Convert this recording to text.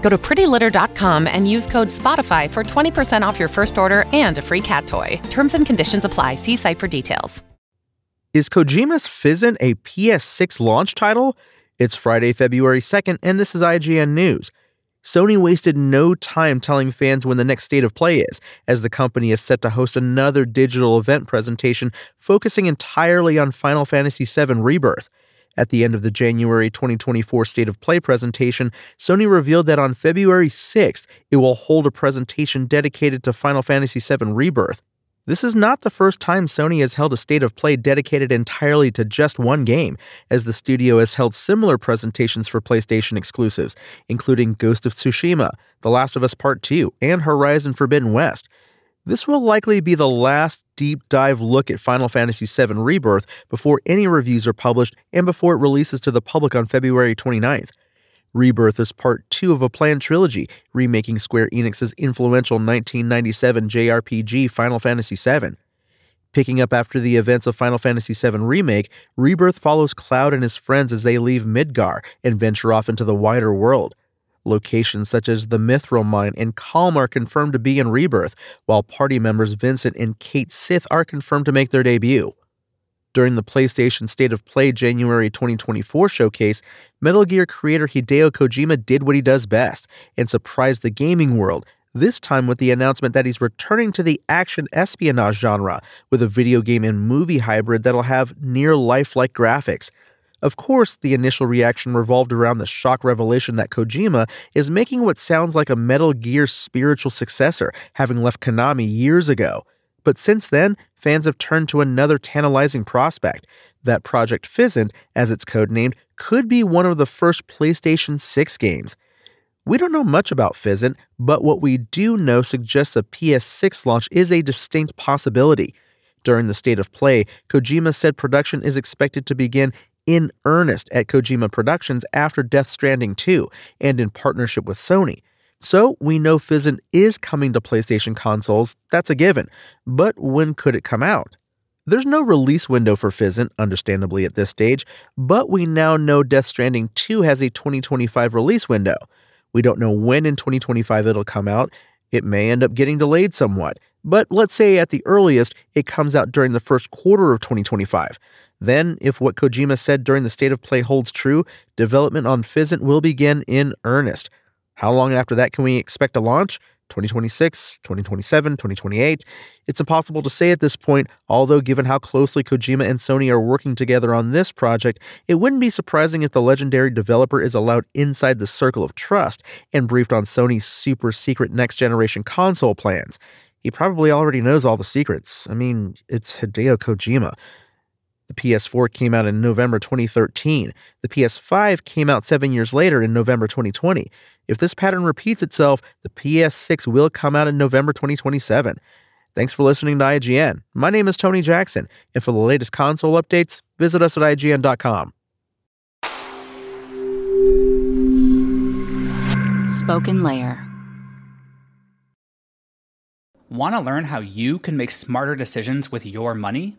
Go to prettylitter.com and use code SPOTIFY for 20% off your first order and a free cat toy. Terms and conditions apply. See site for details. Is Kojima's Physint a PS6 launch title? It's Friday, February 2nd, and this is IGN News. Sony wasted no time telling fans when the next state of play is, as the company is set to host another digital event presentation focusing entirely on Final Fantasy VII Rebirth. At the end of the January 2024 State of Play presentation, Sony revealed that on February 6th, it will hold a presentation dedicated to Final Fantasy VII Rebirth. This is not the first time Sony has held a state of play dedicated entirely to just one game, as the studio has held similar presentations for PlayStation exclusives, including Ghost of Tsushima, The Last of Us Part 2, and Horizon Forbidden West. This will likely be the last deep dive look at Final Fantasy VII Rebirth before any reviews are published and before it releases to the public on February 29th. Rebirth is part two of a planned trilogy, remaking Square Enix's influential 1997 JRPG Final Fantasy VII. Picking up after the events of Final Fantasy VII Remake, Rebirth follows Cloud and his friends as they leave Midgar and venture off into the wider world. Locations such as the Mithril Mine and Kalm are confirmed to be in Rebirth, while party members Vincent and Cait Sith are confirmed to make their debut. During the PlayStation State of Play January 2024 showcase, Metal Gear creator Hideo Kojima did what he does best and surprised the gaming world, this time with the announcement that he's returning to the action espionage genre with a video game and movie hybrid that'll have near lifelike graphics. Of course, the initial reaction revolved around the shock revelation that Kojima is making what sounds like a Metal Gear spiritual successor, having left Konami years ago. But since then, fans have turned to another tantalizing prospect. That Project Physint, as it's codenamed, could be one of the first PlayStation 6 games. We don't know much about Physint, but what we do know suggests a PS6 launch is a distinct possibility. During the state of play, Kojima said production is expected to begin in earnest at Kojima Productions after Death Stranding 2 and in partnership with Sony. So we know Physint is coming to PlayStation consoles, that's a given. But when could it come out? There's no release window for Physint, understandably at this stage, but we now know Death Stranding 2 has a 2025 release window. We don't know when in 2025 it'll come out. It may end up getting delayed somewhat, but let's say at the earliest it comes out during the first quarter of 2025. Then, if what Kojima said during the state of play holds true, development on Physint will begin in earnest. How long after that can we expect a launch? 2026, 2027, 2028? It's impossible to say at this point, although, given how closely Kojima and Sony are working together on this project, it wouldn't be surprising if the legendary developer is allowed inside the circle of trust and briefed on Sony's super secret next generation console plans. He probably already knows all the secrets. I mean, it's Hideo Kojima. The PS4 came out in November 2013. The PS5 came out seven years later in November 2020. If this pattern repeats itself, the PS6 will come out in November 2027. Thanks for listening to IGN. My name is Tony Jackson, and for the latest console updates, visit us at IGN.com. Spoken Layer. Want to learn how you can make smarter decisions with your money?